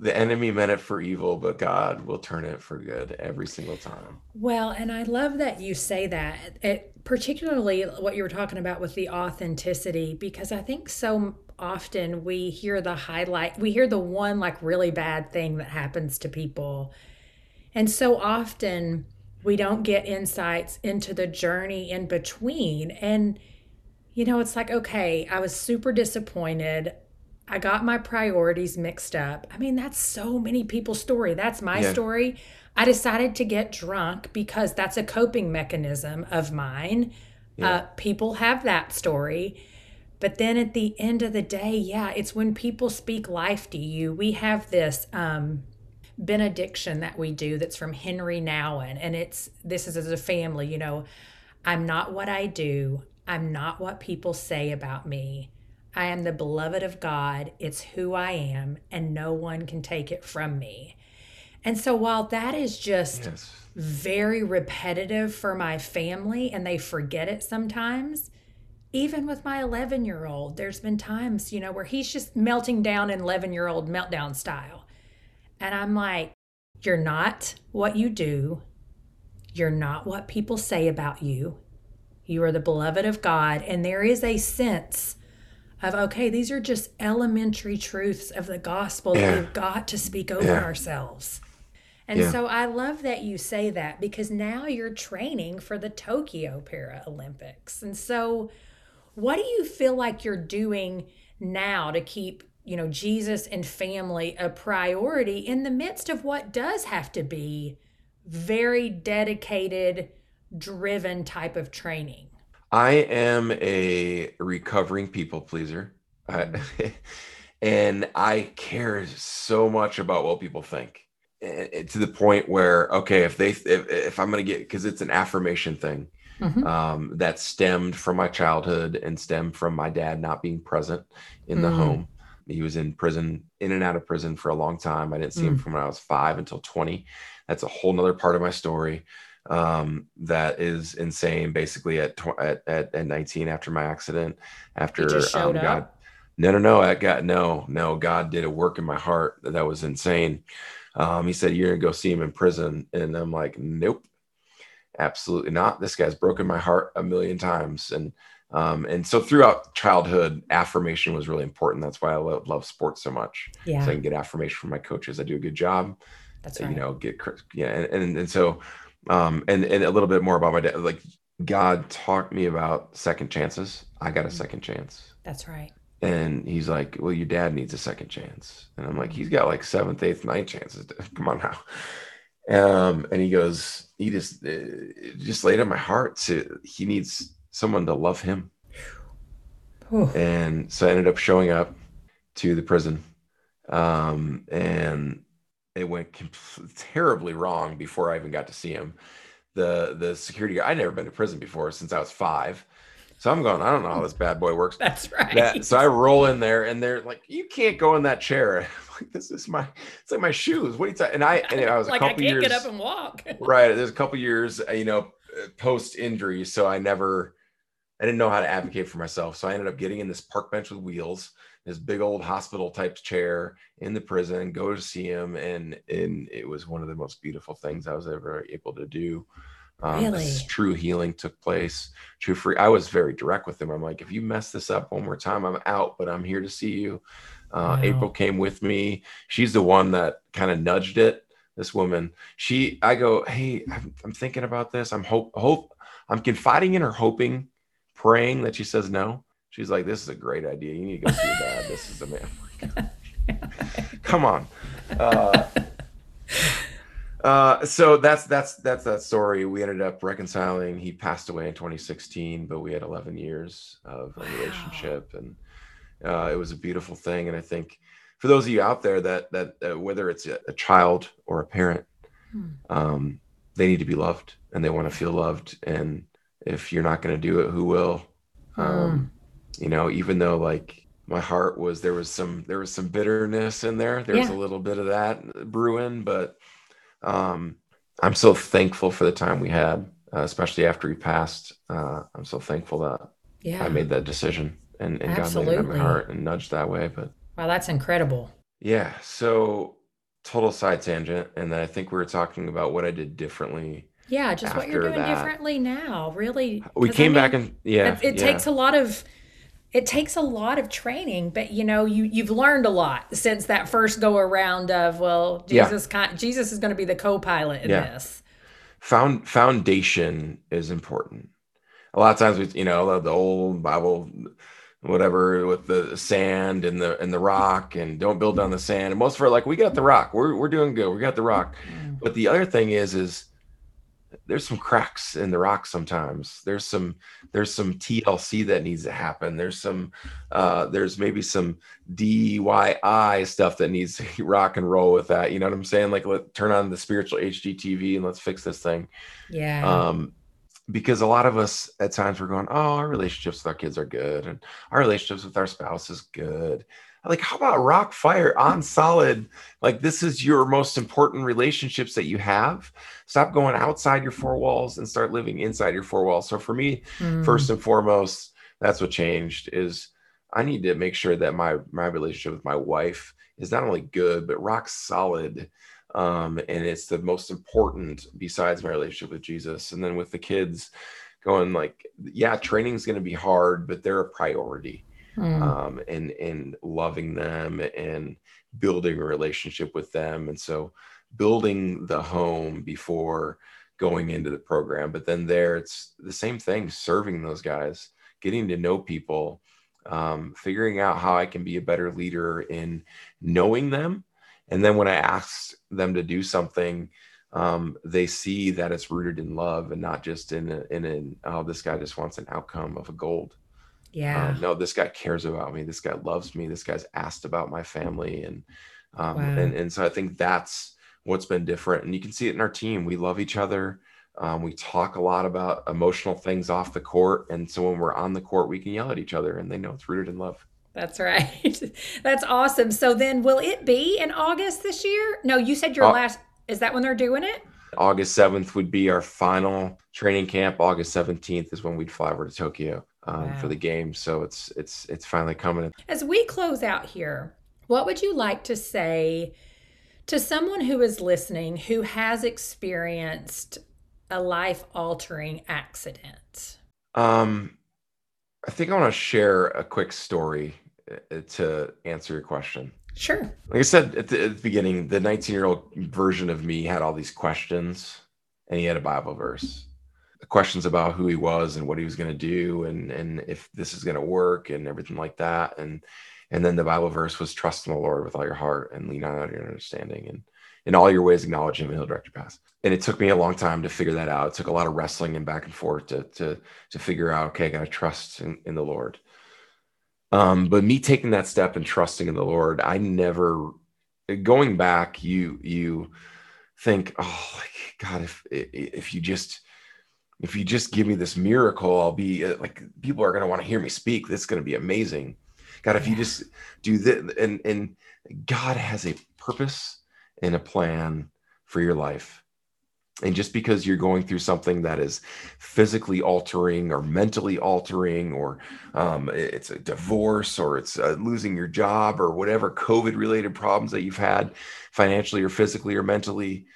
the enemy meant it for evil, but God will turn it for good every single time. Well, and I love that you say that, it, particularly what you were talking about with the authenticity, because I think so often we hear the highlight, we hear the one like really bad thing that happens to people. And so often we don't get insights into the journey in between. And, you know, it's like, okay, I was super disappointed. I got my priorities mixed up. I mean, that's so many people's story. That's my yeah. story. I decided to get drunk because that's a coping mechanism of mine. Yeah. Uh, people have that story. But then at the end of the day, yeah, it's when people speak life to you. We have this um, benediction that we do that's from Henri Nouwen. And it's this is as a family, you know, I'm not what I do, I'm not what people say about me. I am the beloved of God. It's who I am, and no one can take it from me. And so, while that is just yes. very repetitive for my family, and they forget it sometimes, even with my 11 year old, there's been times, you know, where he's just melting down in 11 year old meltdown style. And I'm like, you're not what you do. You're not what people say about you. You are the beloved of God. And there is a sense of okay, these are just elementary truths of the gospel yeah. that we've got to speak over yeah. ourselves. And yeah. so I love that you say that because now you're training for the Tokyo Paralympics. And so what do you feel like you're doing now to keep, you know, Jesus and family a priority in the midst of what does have to be very dedicated, driven type of training? I am a recovering people pleaser. I, *laughs* and I care so much about what people think and, to the point where, okay, if they, if, if I'm going to get, because it's an affirmation thing mm-hmm. um, that stemmed from my childhood and stemmed from my dad not being present in the mm. home. He was in prison, in and out of prison for a long time. I didn't see mm. him from when I was five until 20. That's a whole nother part of my story um, that is insane. Basically, at, tw- at, at at 19 after my accident, after um, God, no, no, no, I got no, no. God did a work in my heart that was insane. Um, he said, "You're gonna go see him in prison," and I'm like, "Nope, absolutely not. This guy's broken my heart a million times." And um, and so throughout childhood, affirmation was really important. That's why I love, love sports so much. Yeah, so I can get affirmation from my coaches. I do a good job. That's right. You know, get yeah, and and, and so um, and and a little bit more about my dad. Like God taught me about second chances. I got a mm-hmm. second chance. That's right. And he's like, "Well, your dad needs a second chance." And I'm like, "He's got like seventh, eighth, ninth chances. *laughs* Come on now." Um, and he goes, "He just uh, just laid on my heart to he needs someone to love him." And so I ended up showing up to the prison, um, and it went terribly wrong before I even got to see him. The the security guard, I'd never been to prison before since I was five. So I'm going, I don't know how this bad boy works. *laughs* That's right. That, so I roll in there and they're like, you can't go in that chair. *laughs* I'm like, this is my, it's like my shoes. What are you talking? And I, and I was a *laughs* like, couple I can't years, get up and walk. right. There's a couple years, uh, you know, post injury. So I never, I didn't know how to advocate for myself. So I ended up getting in this park bench with wheels this big old hospital type chair in the prison, go to see him. And, and it was one of the most beautiful things I was ever able to do. Um, really? True healing took place. True free. I was very direct with him. I'm like, if you mess this up one more time, I'm out, but I'm here to see you. Uh, wow. April came with me. She's the one that kind of nudged it. This woman, she, I go, hey, I'm, I'm thinking about this. I'm hope, hope, I'm confiding in her, hoping, praying that she says no. She's like, "This is a great idea. You need to go see dad. This is a man." *laughs* Come on. Uh, uh, so that's that's that's that story. We ended up reconciling. He passed away in 2016, but we had 11 years of wow. a relationship, and Uh, it was a beautiful thing, and I think for those of you out there that that uh, whether it's a, a, child or a parent, hmm. um, they need to be loved and they want to feel loved. And if you're not going to do it, who will? Um, you know, even though like my heart was there was some there was some bitterness in there. There was a little bit of that brewing, but um, I'm so thankful for the time we had, uh, especially after he passed. Uh, I'm so thankful that yeah. I made that decision and, and God made it in my heart and nudged that way. But wow, that's incredible. Yeah. So total side tangent, and then I think we were talking about what I did differently. Yeah, just what you're doing that. differently now. Really, we came I mean, back and yeah, it, it yeah. takes a lot of it takes a lot of training but you know you you've learned a lot since that first go around of well jesus yeah. jesus is going to be the co-pilot in yeah. this Found foundation is important a lot of times we you know the old bible whatever with the sand and the and the rock and don't build on the sand and most of our like we got the rock we're, we're doing good we got the rock mm. but the other thing is is there's some cracks in the rock sometimes. There's some there's some tlc that needs to happen. There's some uh there's maybe some DIY stuff that needs to *laughs* rock and roll with that. You know what i'm saying? Like let turn on the spiritual hgtv and let's fix this thing. Yeah. Um because a lot of us at times we're going oh our relationships with our kids are good and our relationships with our spouse is good like how about rock fire on solid? Like this is your most important relationships that you have. Stop going outside your four walls and start living inside your four walls. So for me mm. first and foremost that's what changed is i need to make sure that my my relationship with my wife is not only good but rock solid um, and it's the most important besides my relationship with jesus. And then with the kids going like yeah training is going to be hard but they're a priority mm. um, and and loving them and building a relationship with them. And so building the home before going into the program but then there it's the same thing serving those guys getting to know people um, figuring out how i can be a better leader in knowing them. And then when i ask them to do something um, they see that it's rooted in love and not just in a, in an oh this guy just wants an outcome of a gold yeah. Um, no, this guy cares about me. This guy loves me. This guy's asked about my family. And, um, wow. and, and so I think that's what's been different. And you can see it in our team. We love each other. Um, we talk a lot about emotional things off the court. And so when we're on the court, we can yell at each other and they know it's rooted in love. That's right. *laughs* That's awesome. So then will it be in August this year? No, you said your uh, last, is that when they're doing it? August 7th would be our final training camp. August 17th is when we'd fly over to Tokyo um, wow. for the game. So it's it's it's finally coming. As we close out here, what would you like to say to someone who is listening who has experienced a life altering accident? Um, I think I want to share a quick story uh, to answer your question. Sure. Like I said at the, at the beginning, the 19 year old version of me had all these questions and he had a Bible verse questions about who he was and what he was going to do and and if this is going to work and everything like that. And and then the bible verse was trust in the lord with all your heart and lean on your understanding and in all your ways acknowledge him and he'll direct your path and it took me a long time to figure that out. It took a lot of wrestling and back and forth to to to figure out okay i gotta trust in, in the lord. Um but me taking that step and trusting in the lord i never going back you you think oh god if if you just if you just give me this miracle, I'll be uh, like, people are going to want to hear me speak. This is going to be amazing. God, if you just do this, and, and God has a purpose and a plan for your life. And just because you're going through something that is physically altering or mentally altering, or um, it's a divorce or it's uh, losing your job or whatever COVID related problems that you've had financially or physically or mentally,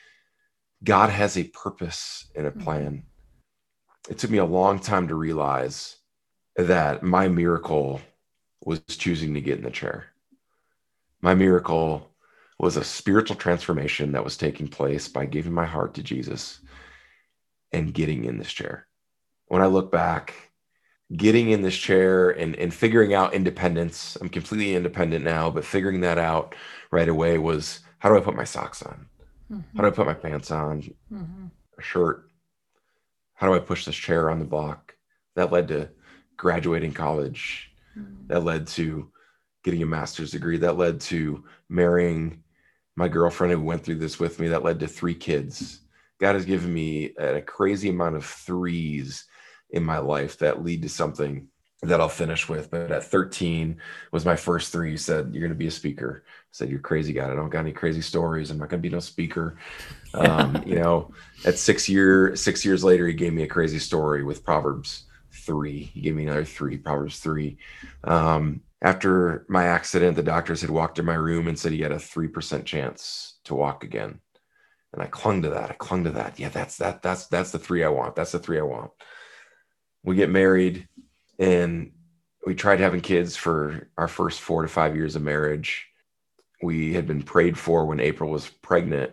God has a purpose and a mm-hmm. It took me a long time to realize that my miracle was choosing to get in the chair. My miracle was a spiritual transformation that was taking place by giving my heart to Jesus and getting in this chair. When I look back, getting in this chair and, and figuring out independence, I'm completely independent now, but figuring that out right away was how do I put my socks on? Mm-hmm. How do I put my pants on? Mm-hmm. A shirt, how do I push this chair on the block? That led to graduating college. Mm-hmm. That led to getting a master's degree. That led to marrying my girlfriend who went through this with me. That led to three kids. God has given me a crazy amount of threes in my life that lead to something that I'll finish with. But at 13 was my first three. He said, You're going to be a speaker. I said, You're crazy guy. I don't got any crazy stories. I'm not going to be no speaker. Um, you know, at six year, six years later, he gave me a crazy story with Proverbs three. He gave me another three, Proverbs three. Um, after my accident, the doctors had walked in my room and said he had a 3% chance to walk again. And I clung to that. I clung to that. Yeah, that's that. That's that's the three I want. That's the three I want. We get married and we tried having kids for our first four to five years of marriage. We had been prayed for when April was pregnant,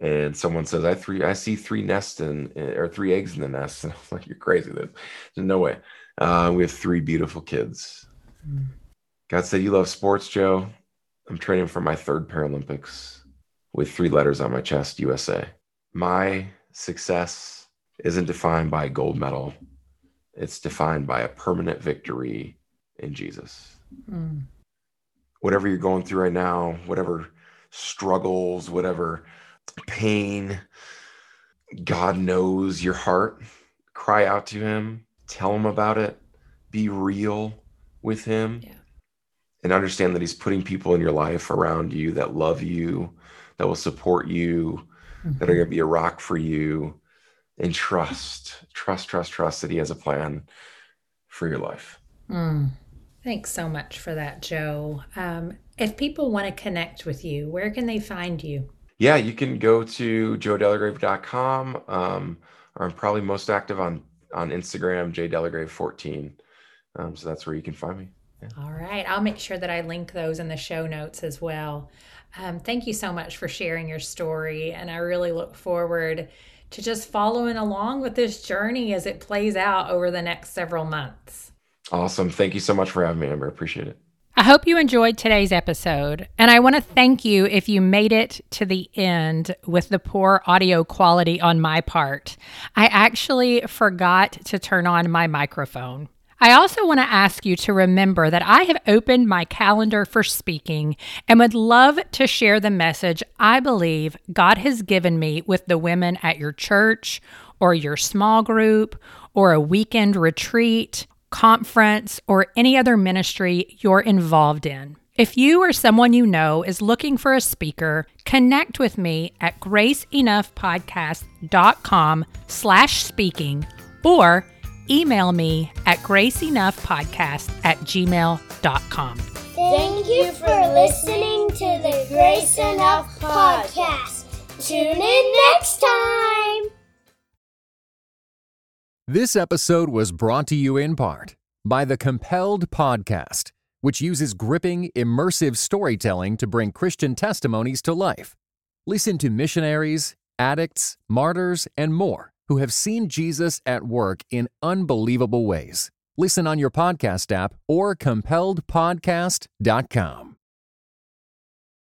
and someone says, "I three, I see three nests in, or three eggs in the nest." *laughs* And I'm like, "You're crazy! There's no way." Uh, we have three beautiful kids. Mm. God said, "You love sports, Joe. I'm training for my third Paralympics with three letters on my chest, USA. My success isn't defined by a gold medal it's defined by a permanent victory in Jesus. Mm. Whatever you're going through right now, whatever struggles, whatever pain, God knows your heart. Cry out to Him, tell Him about it, be real with Him, yeah. and understand that He's putting people in your life around you that love you, that will support you, mm-hmm. that are mm-hmm. going to be a rock for you and trust, trust, trust, trust that He has a plan for your life. Mm. Thanks so much for that, Joe. Um, if people want to connect with you, where can they find you? Yeah, you can go to joedelagrave.com. Um, or I'm probably most active on on Instagram, jdelagrave14. Um, so that's where you can find me. Yeah. All right. I'll make sure that I link those in the show notes as well. Um, thank you so much for sharing your story. And I really look forward to just following along with this journey as it plays out over the next several months. Awesome. Thank you so much for having me, Amber. Appreciate it. I hope you enjoyed today's episode, and I want to thank you if you made it to the end with the poor audio quality on my part. I actually forgot to turn on my microphone. I also want to ask you to remember that I have opened my calendar for speaking and would love to share the message I believe God has given me with the women at your church or your small group or a weekend retreat, conference, or any other ministry you're involved in. If you or someone you know is looking for a speaker, connect with me at graceenoughpodcast.com slash speaking or email me at graceenoughpodcast at gmail.com. Thank you for listening to the Grace Enough Podcast. Tune in next time. This episode was brought to you in part by the Compelled Podcast, which uses gripping, immersive storytelling to bring Christian testimonies to life. Listen to missionaries, addicts, martyrs, and more who have seen Jesus at work in unbelievable ways. Listen on your podcast app or compelledpodcast.com.